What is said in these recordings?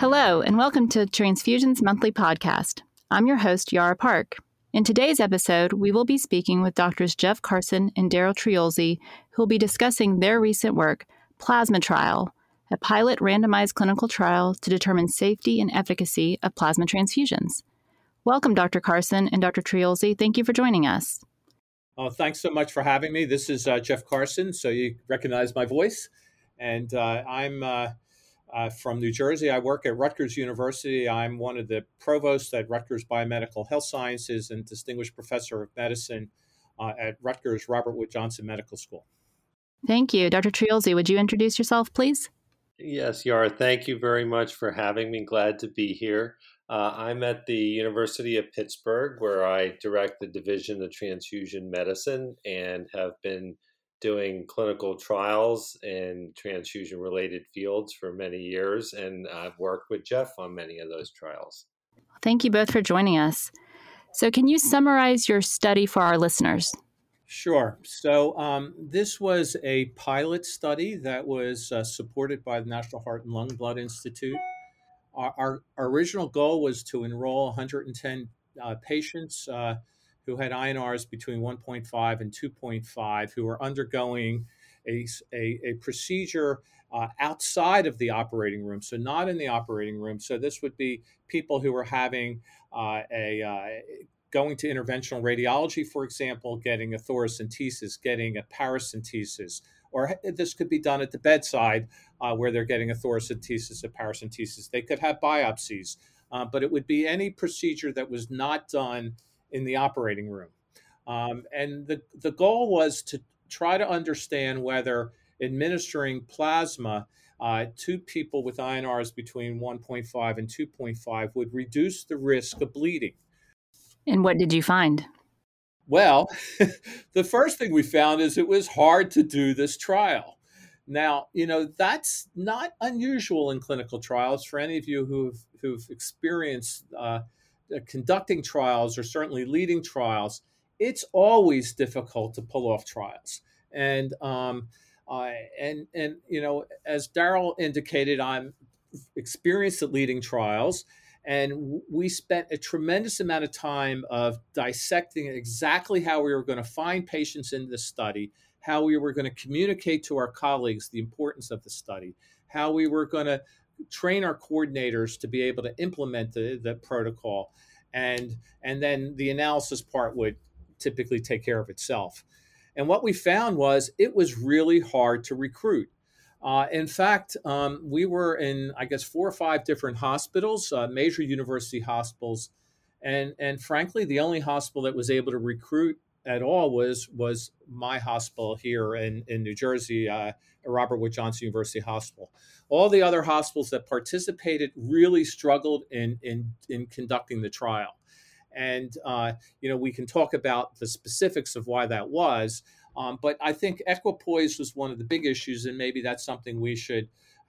Hello, and welcome to Transfusion's monthly podcast. I'm your host, Yara Park. In today's episode, we will be speaking with doctors Jeff Carson and Darrell Triulzi, who will be discussing their recent work, Plasma Trial, a pilot randomized clinical trial to determine safety and efficacy of plasma transfusions. Welcome, Dr. Carson and Dr. Triulzi. Thank you for joining us. Uh, thanks so much for having me. This is uh, Jeff Carson, so you recognize my voice. And uh, I'm uh, uh, from New Jersey. I work at Rutgers University. I'm one of the provosts at Rutgers Biomedical Health Sciences and distinguished professor of medicine uh, at Rutgers Robert Wood Johnson Medical School. Thank you. Dr. Triulzi, would you introduce yourself, please? Yes, Yara, thank you very much for having me. Glad to be here. Uh, I'm at the University of Pittsburgh, where I direct the Division of Transfusion Medicine and have been doing clinical trials in transfusion related fields for many years. And I've worked with Jeff on many of those trials. Thank you both for joining us. So, can you summarize your study for our listeners? Sure. So, um, this was a pilot study that was uh, supported by the National Heart and Lung Blood Institute. Our, our, our original goal was to enroll 110 uh, patients. Uh, who had INRs between 1.5 and 2.5 who were undergoing a, a, a procedure uh, outside of the operating room, so not in the operating room. So this would be people who were having uh, a uh, going to interventional radiology, for example, getting a thoracentesis, getting a paracentesis, or this could be done at the bedside uh, where they're getting a thoracentesis, a paracentesis. They could have biopsies, uh, but it would be any procedure that was not done in the operating room. Um, and the, the goal was to try to understand whether administering plasma uh, to people with INRs between 1.5 and 2.5 would reduce the risk of bleeding. And what did you find? Well, the first thing we found is it was hard to do this trial. Now, you know, that's not unusual in clinical trials for any of you who've, who've experienced uh, conducting trials or certainly leading trials, it's always difficult to pull off trials. And um, uh, and and you know, as Darrell indicated, I'm experienced at leading trials, and we spent a tremendous amount of time of dissecting exactly how we were going to find patients in this study, how we were going to communicate to our colleagues the importance of the study, how we were going to train our coordinators to be able to implement the, the protocol. And and then the analysis part would typically take care of itself. And what we found was it was really hard to recruit. Uh, in fact um, we were in i guess four or five different hospitals uh, major university hospitals. And and frankly the only hospital that was able to recruit at all was was my hospital here in in New Jersey, uh, Robert Wood Johnson University Hospital. All the other hospitals that participated really struggled in in in conducting the trial, and uh, you know we can talk about the specifics of why that was. Um, but I think equipoise was one of the big issues, and maybe that's something we should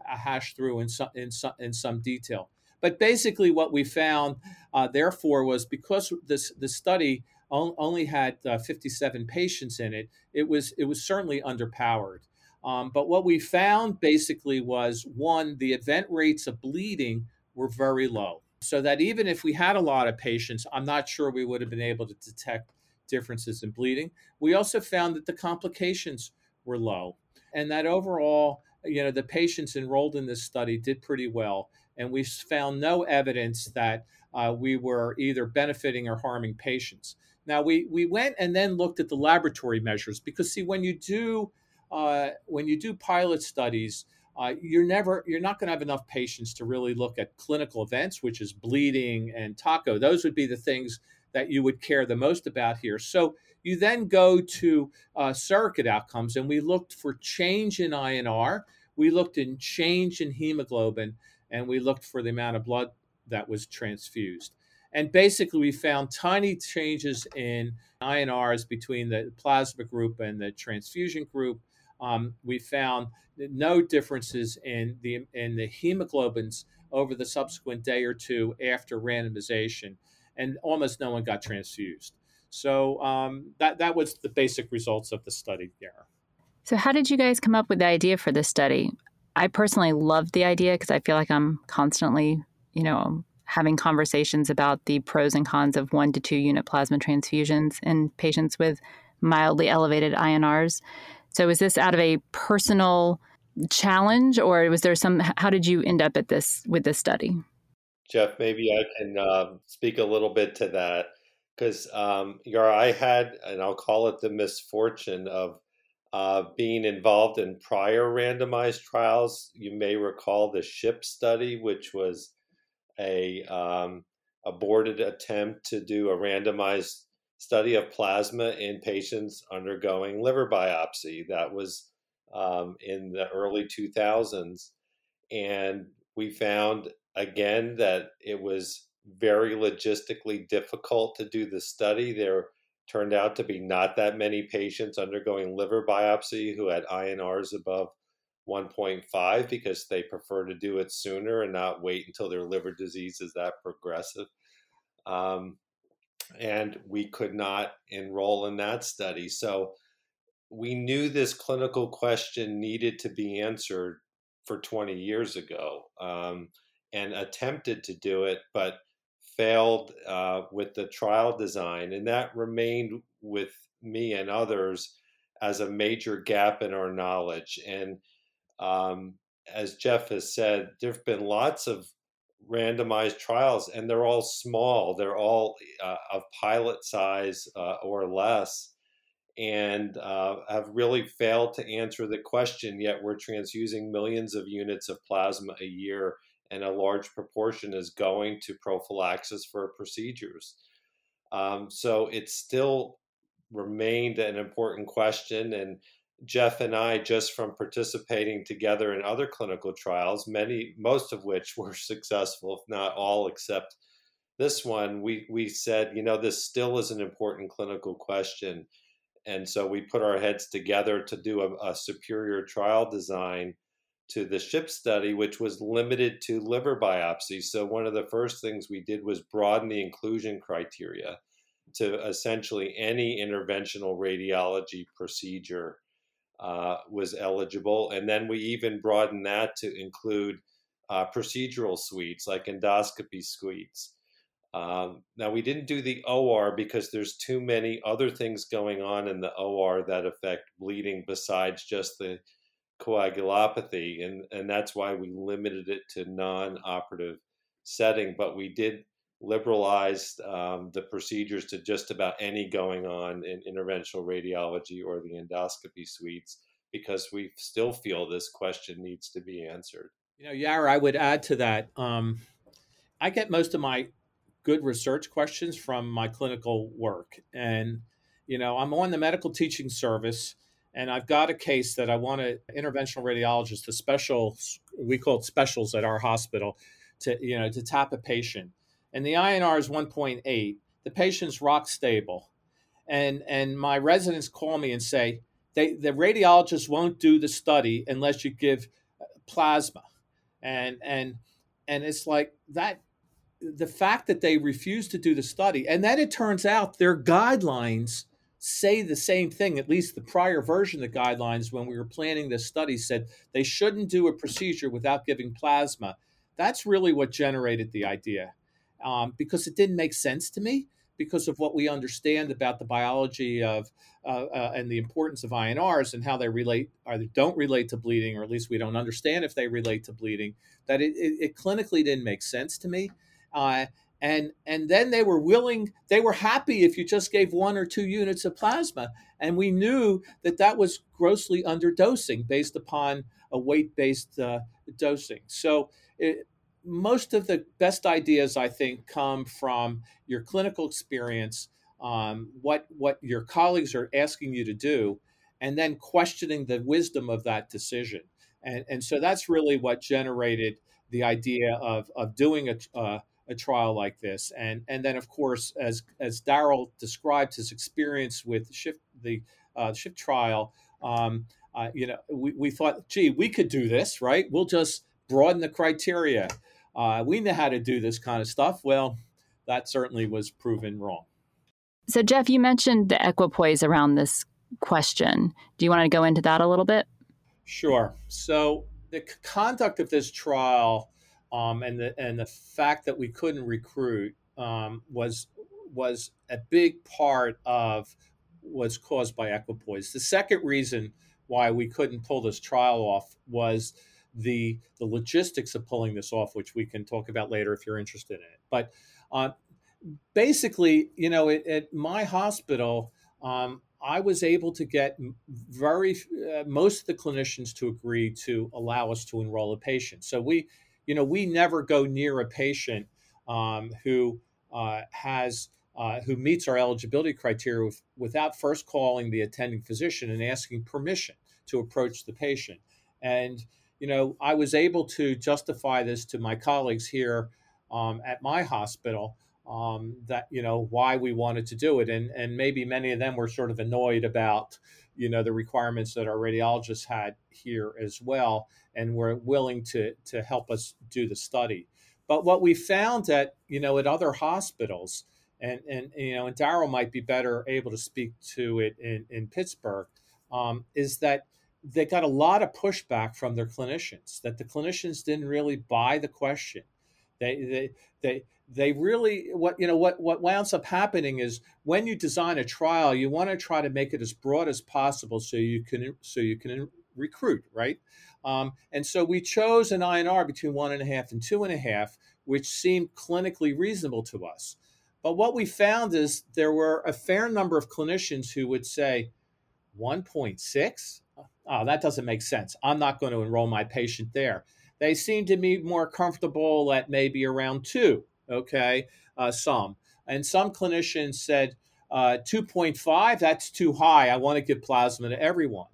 uh, hash through in some in some in some detail. But basically, what we found, uh, therefore, was because this the study only had uh, 57 patients in it, it was it was certainly underpowered. Um, but what we found basically was one, the event rates of bleeding were very low. So that even if we had a lot of patients, I'm not sure we would have been able to detect differences in bleeding. We also found that the complications were low and that overall, you know, the patients enrolled in this study did pretty well. And we found no evidence that uh, we were either benefiting or harming patients. Now we we went and then looked at the laboratory measures because see when you do uh, when you do pilot studies, uh, you're never you're not going to have enough patients to really look at clinical events, which is bleeding and TACO. Those would be the things that you would care the most about here. So you then go to uh, surrogate outcomes, and we looked for change in INR, we looked in change in hemoglobin, and we looked for the amount of blood that was transfused. And basically, we found tiny changes in INRs between the plasma group and the transfusion group. Um, we found no differences in the in the hemoglobins over the subsequent day or two after randomization, and almost no one got transfused. So um, that that was the basic results of the study there. So, how did you guys come up with the idea for this study? I personally love the idea because I feel like I'm constantly, you know, having conversations about the pros and cons of one to two unit plasma transfusions in patients with mildly elevated INRs. So, is this out of a personal challenge, or was there some? How did you end up at this with this study? Jeff, maybe I can uh, speak a little bit to that because um, I had, and I'll call it the misfortune of uh, being involved in prior randomized trials. You may recall the SHIP study, which was a um, aborted attempt to do a randomized study of plasma in patients undergoing liver biopsy. That was um, in the early 2000s. And we found again that it was very logistically difficult to do the study. There turned out to be not that many patients undergoing liver biopsy who had INRs above 1.5 because they prefer to do it sooner and not wait until their liver disease is that progressive. Um, and we could not enroll in that study. So we knew this clinical question needed to be answered for 20 years ago um, and attempted to do it, but failed uh, with the trial design. And that remained with me and others as a major gap in our knowledge. And um, as Jeff has said, there have been lots of randomized trials, and they're all small. They're all uh, of pilot size uh, or less, and uh, have really failed to answer the question. Yet we're transfusing millions of units of plasma a year, and a large proportion is going to prophylaxis for procedures. Um, so it still remained an important question, and Jeff and I, just from participating together in other clinical trials, many, most of which were successful, if not all, except this one, we we said, you know, this still is an important clinical question, and so we put our heads together to do a, a superior trial design to the SHIP study, which was limited to liver biopsy. So one of the first things we did was broaden the inclusion criteria to essentially any interventional radiology procedure uh, was eligible. And then we even broadened that to include uh, procedural suites like endoscopy suites. Um, now, we didn't do the OR because there's too many other things going on in the OR that affect bleeding besides just the coagulopathy. And, and that's why we limited it to non operative setting. But we did liberalize um, the procedures to just about any going on in interventional radiology or the endoscopy suites because we still feel this question needs to be answered. You know, Yara, I would add to that. Um, I get most of my good research questions from my clinical work. And, you know, I'm on the medical teaching service and I've got a case that I want an interventional radiologist, the special, we call it specials at our hospital, to, you know, to tap a patient and the INR is 1.8. The patient's rock stable. And, and my residents call me and say, they, the radiologist won't do the study unless you give uh, plasma. And, and, and it's like that the fact that they refuse to do the study, and then it turns out their guidelines say the same thing. At least the prior version of the guidelines, when we were planning this study, said they shouldn't do a procedure without giving plasma. That's really what generated the idea um, because it didn't make sense to me because of what we understand about the biology of uh, uh, and the importance of INRs and how they relate or they don't relate to bleeding, or at least we don't understand if they relate to bleeding. That it, it, it clinically didn't make sense to me. Uh, and and then they were willing they were happy if you just gave one or two units of plasma and we knew that that was grossly underdosing based upon a weight based uh, dosing so it, most of the best ideas, I think, come from your clinical experience, um, what what your colleagues are asking you to do, and then questioning the wisdom of that decision. And and so that's really what generated the idea of of doing a uh, a trial like this. And and then of course, as as Darrell described his experience with SHIP the uh, SHIP trial, um, uh, you know, we, we thought, gee, we could do this, right? We'll just broaden the criteria uh, we know how to do this kind of stuff. Well, that certainly was proven wrong. So, Jeff, you mentioned the equipoise around this question. Do you want to go into that a little bit? Sure. So, the conduct of this trial um, and the and the fact that we couldn't recruit um, was was a big part of was caused by equipoise. The second reason why we couldn't pull this trial off was the the logistics of pulling this off, which we can talk about later if you're interested in it. But uh, basically, you know, at, at my hospital, um, I was able to get very uh, most of the clinicians to agree to allow us to enroll a patient. So we, you know, we never go near a patient um, who uh, has uh, who meets our eligibility criteria with, without first calling the attending physician and asking permission to approach the patient. And you know, I was able to justify this to my colleagues here um, at my hospital um, that you know why we wanted to do it, and and maybe many of them were sort of annoyed about you know the requirements that our radiologists had here as well, and were willing to to help us do the study. But what we found that you know at other hospitals, and and you know, and Darrell might be better able to speak to it in in Pittsburgh, um, is that they got a lot of pushback from their clinicians that the clinicians didn't really buy the question. They they they they really what you know what what winds up happening is when you design a trial, you want to try to make it as broad as possible so you can so you can recruit right. Um, and so we chose an INR between one and a half and two and a half, which seemed clinically reasonable to us. But what we found is there were a fair number of clinicians who would say 1.6 oh, that doesn't make sense. I'm not going to enroll my patient there. They seem to be more comfortable at maybe around two, okay, uh, some. And some clinicians said uh, 2.5, that's too high. I want to give plasma to everyone.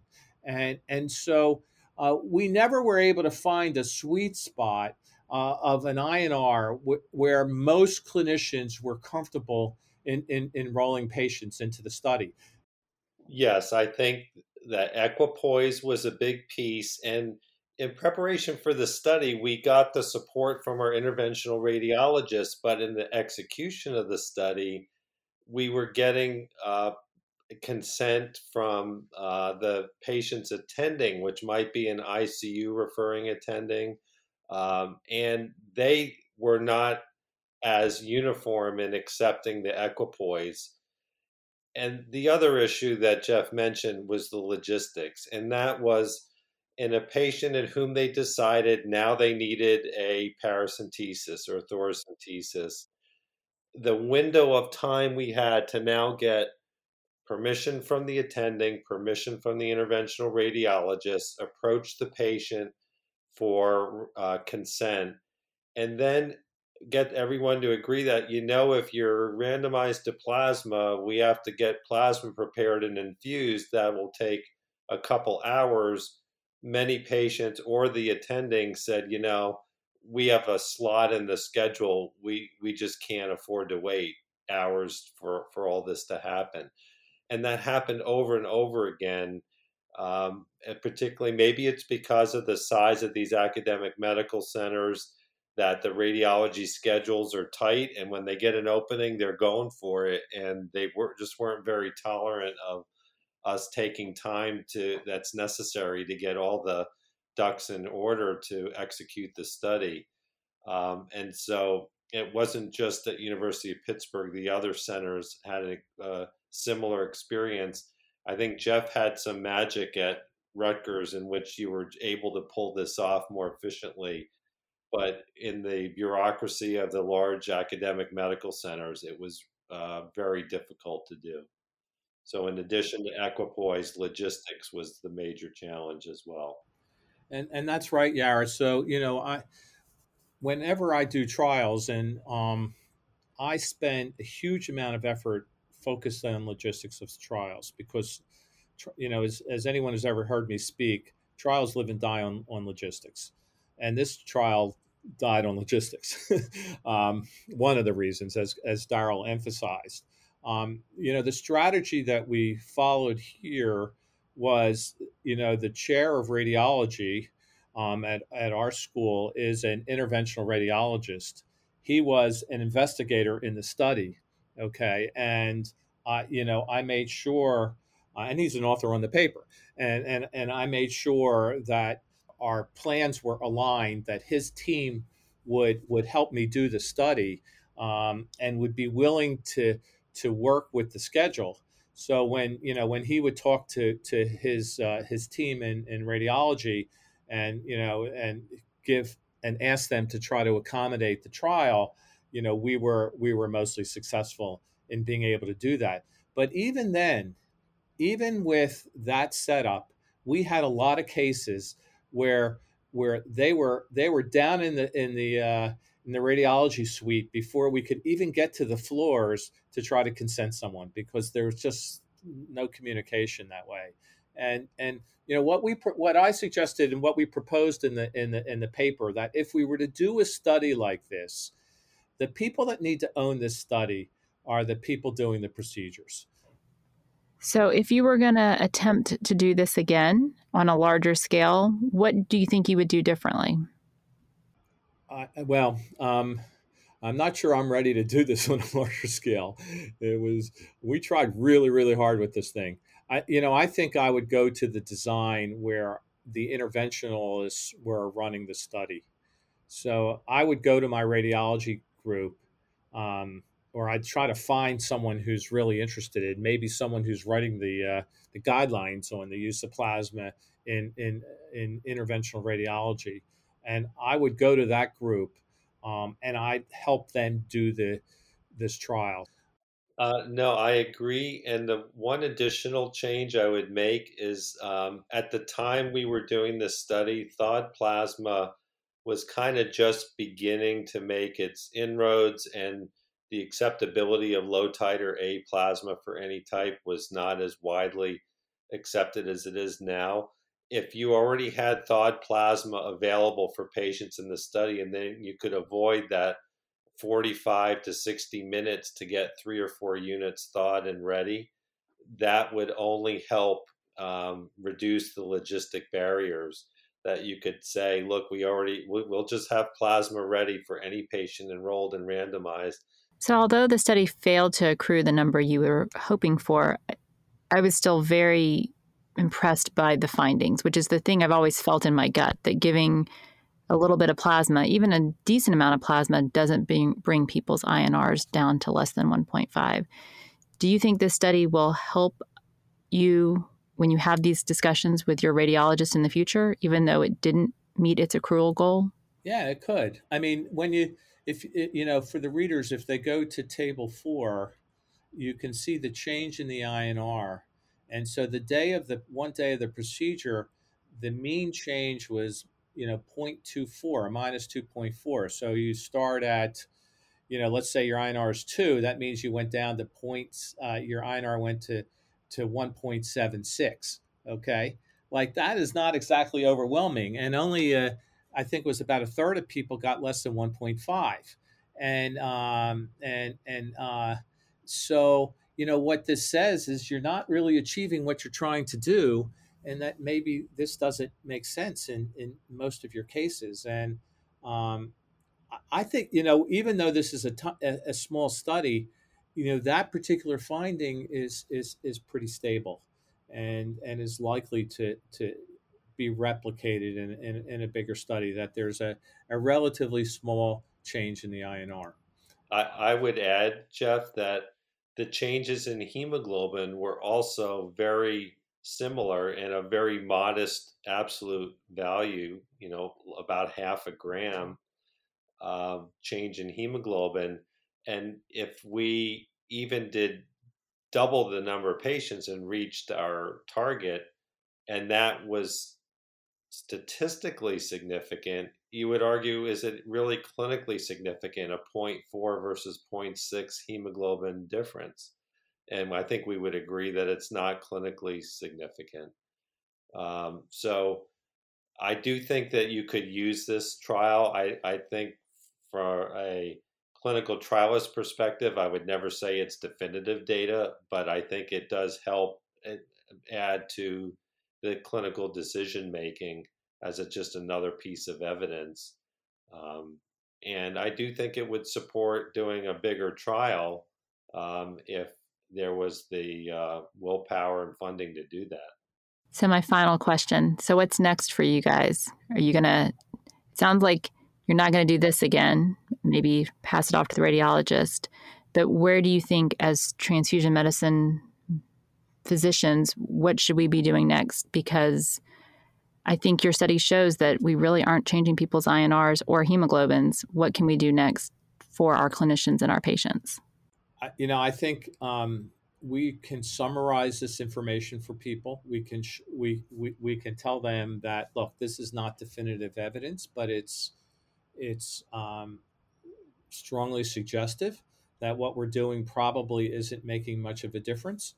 And, and so uh, we never were able to find a sweet spot uh, of an INR w- where most clinicians were comfortable in, in, in enrolling patients into the study. Yes, I think that equipoise was a big piece. And in preparation for the study, we got the support from our interventional radiologists, but in the execution of the study, we were getting uh, consent from uh, the patients attending, which might be an ICU referring attending, um, and they were not as uniform in accepting the equipoise and the other issue that Jeff mentioned was the logistics, and that was in a patient in whom they decided now they needed a paracentesis or thoracentesis. The window of time we had to now get permission from the attending, permission from the interventional radiologist, approach the patient for uh, consent, and then get everyone to agree that you know if you're randomized to plasma, we have to get plasma prepared and infused. That will take a couple hours. Many patients or the attending said, you know, we have a slot in the schedule. We we just can't afford to wait hours for for all this to happen, and that happened over and over again. Um, and particularly, maybe it's because of the size of these academic medical centers that the radiology schedules are tight and when they get an opening they're going for it and they were just weren't very tolerant of us taking time to that's necessary to get all the ducks in order to execute the study. Um, and so it wasn't just at university of pittsburgh the other centers had a, a similar experience. I think jeff had some magic at rutgers in which you were able to pull this off more efficiently but in the bureaucracy of the large academic medical centers, it was uh, very difficult to do. So, in addition to equipoise, logistics was the major challenge as well. And and that's right, Yara. So you know, I whenever I do trials, and um, I spend a huge amount of effort focused on logistics of trials because, you know, as, as anyone has ever heard me speak, trials live and die on on logistics and this trial died on logistics. um, one of the reasons, as as Darrell emphasized, um, you know, the strategy that we followed here was, you know, the chair of radiology um, at at our school is an interventional radiologist. He was an investigator in the study. Okay, and uh, you know, I made sure, uh, and he's an author on the paper, and and and I made sure that our plans were aligned that his team would would help me do the study um, and would be willing to to work with the schedule. So when you know when he would talk to to his uh, his team in, in radiology, and you know and give and ask them to try to accommodate the trial, you know we were we were mostly successful in being able to do that. But even then, even with that setup, we had a lot of cases where where they were they were down in the in the uh, in the radiology suite before we could even get to the floors to try to consent someone because there was just no communication that way. And and you know what we what I suggested and what we proposed in the in the in the paper that if we were to do a study like this the people that need to own this study are the people doing the procedures so if you were going to attempt to do this again on a larger scale what do you think you would do differently uh, well, um, I'm not sure I'm ready to do this on a larger scale. It was we tried really, really hard with this thing. I, you know, I think I would go to the design where the interventionalists were running the study. So I would go to my radiology group, um, or I'd try to find someone who's really interested in maybe someone who's writing the uh, the guidelines on the use of plasma in in in interventional radiology and I would go to that group um, and I'd help them do the this trial. Uh, no, I agree. And the one additional change I would make is um, at the time we were doing this study, thawed plasma was kind of just beginning to make its inroads, and the acceptability of low titer A plasma for any type was not as widely accepted as it is now if you already had thawed plasma available for patients in the study, and then you could avoid that 45 to 60 minutes to get three or four units thawed and ready, that would only help um, reduce the logistic barriers that you could say, look, we already, we'll just have plasma ready for any patient enrolled and randomized. So, although the study failed to accrue the number you were hoping for, I was still very impressed by the findings, which is the thing I've always felt in my gut that giving a little bit of plasma, even a decent amount of plasma, doesn't bring, bring people's INRs down to less than 1.5. Do you think this study will help you when you have these discussions with your radiologist in the future, even though it didn't meet its accrual goal? Yeah, it could. I mean, when you, if, you know, for the readers, if they go to table four, you can see the change in the INR and so the day of the one day of the procedure, the mean change was, you know, 0.24, minus 2.4. So you start at, you know, let's say your INR is two, that means you went down to points, uh, your INR went to, to 1.76. Okay. Like that is not exactly overwhelming. And only, uh, I think was about a third of people got less than 1.5. And, um, and, and, uh, so, you know what this says is you're not really achieving what you're trying to do and that maybe this doesn't make sense in, in most of your cases and um, i think you know even though this is a, t- a small study you know that particular finding is is is pretty stable and and is likely to to be replicated in, in, in a bigger study that there's a, a relatively small change in the inr I, I would add jeff that the changes in hemoglobin were also very similar and a very modest absolute value, you know, about half a gram uh, change in hemoglobin. And if we even did double the number of patients and reached our target, and that was statistically significant, you would argue, is it really clinically significant, a 0.4 versus 0.6 hemoglobin difference? And I think we would agree that it's not clinically significant. Um, so I do think that you could use this trial. I, I think for a clinical trialist perspective, I would never say it's definitive data, but I think it does help add to the clinical decision making as a, just another piece of evidence. Um, and I do think it would support doing a bigger trial um, if there was the uh, willpower and funding to do that. So, my final question so, what's next for you guys? Are you going to, sounds like you're not going to do this again, maybe pass it off to the radiologist. But where do you think, as transfusion medicine physicians, what should we be doing next? Because I think your study shows that we really aren't changing people's INRs or hemoglobins. What can we do next for our clinicians and our patients? You know, I think um, we can summarize this information for people. We can sh- we, we we can tell them that look, this is not definitive evidence, but it's it's um, strongly suggestive that what we're doing probably isn't making much of a difference.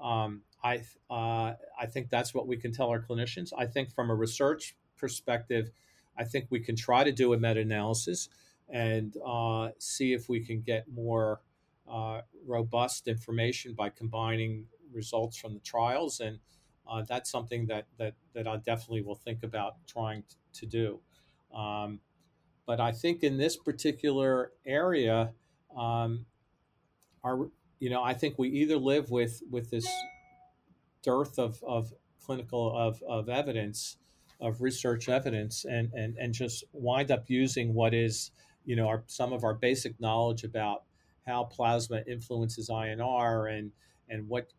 Um, I uh, I think that's what we can tell our clinicians. I think from a research perspective, I think we can try to do a meta analysis and uh, see if we can get more uh, robust information by combining results from the trials, and uh, that's something that that that I definitely will think about trying t- to do. Um, but I think in this particular area, um, our you know I think we either live with with this dearth of, of clinical of, of evidence of research evidence and, and and just wind up using what is you know our, some of our basic knowledge about how plasma influences INR and and what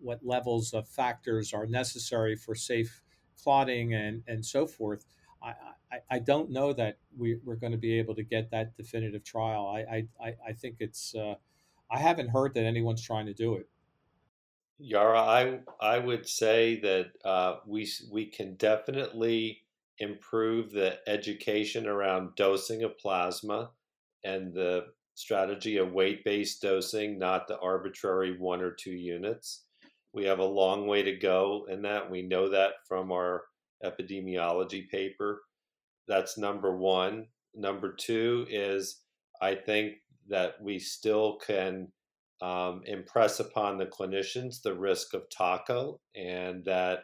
what levels of factors are necessary for safe clotting and and so forth. I, I, I don't know that we, we're going to be able to get that definitive trial. I I, I think it's uh, I haven't heard that anyone's trying to do it. Yara, I I would say that uh, we we can definitely improve the education around dosing of plasma and the strategy of weight-based dosing, not the arbitrary one or two units. We have a long way to go in that. We know that from our epidemiology paper. That's number one. Number two is I think that we still can um, impress upon the clinicians the risk of TACO and that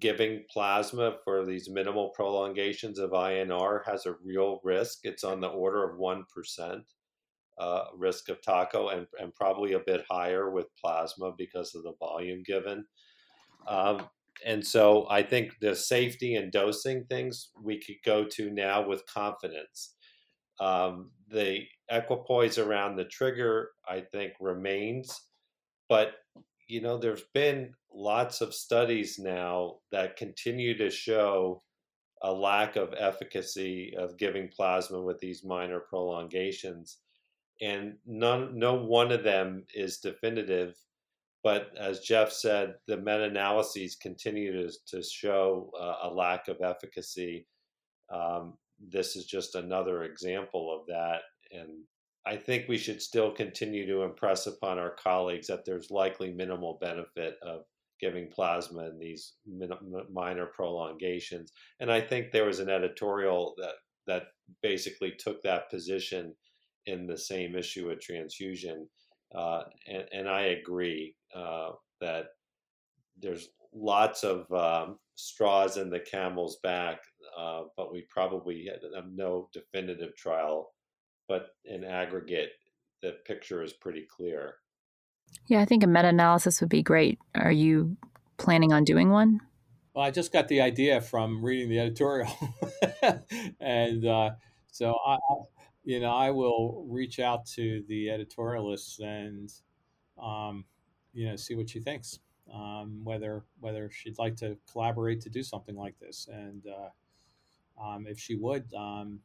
giving plasma for these minimal prolongations of INR has a real risk. It's on the order of 1% uh, risk of TACO and, and probably a bit higher with plasma because of the volume given. Um, and so I think the safety and dosing things we could go to now with confidence. Um, the equipoise around the trigger, I think, remains. But, you know, there's been lots of studies now that continue to show a lack of efficacy of giving plasma with these minor prolongations. And none, no one of them is definitive. But as Jeff said, the meta analyses continue to, to show uh, a lack of efficacy. Um, this is just another example of that. And I think we should still continue to impress upon our colleagues that there's likely minimal benefit of giving plasma in these minor prolongations. And I think there was an editorial that that basically took that position in the same issue of transfusion. Uh, and, and, I agree uh, that there's lots of um, straws in the camel's back uh, but we probably have no definitive trial. But in aggregate, the picture is pretty clear. Yeah, I think a meta analysis would be great. Are you planning on doing one? Well, I just got the idea from reading the editorial, and uh, so I, you know, I will reach out to the editorialist and, um, you know, see what she thinks. Um, whether whether she'd like to collaborate to do something like this, and uh, um, if she would, um,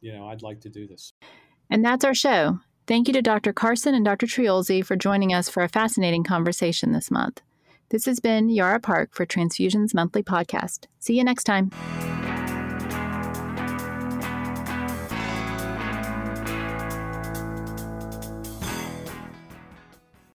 you know, I'd like to do this. And that's our show. Thank you to Dr. Carson and Dr. Triulzi for joining us for a fascinating conversation this month. This has been Yara Park for Transfusions Monthly Podcast. See you next time.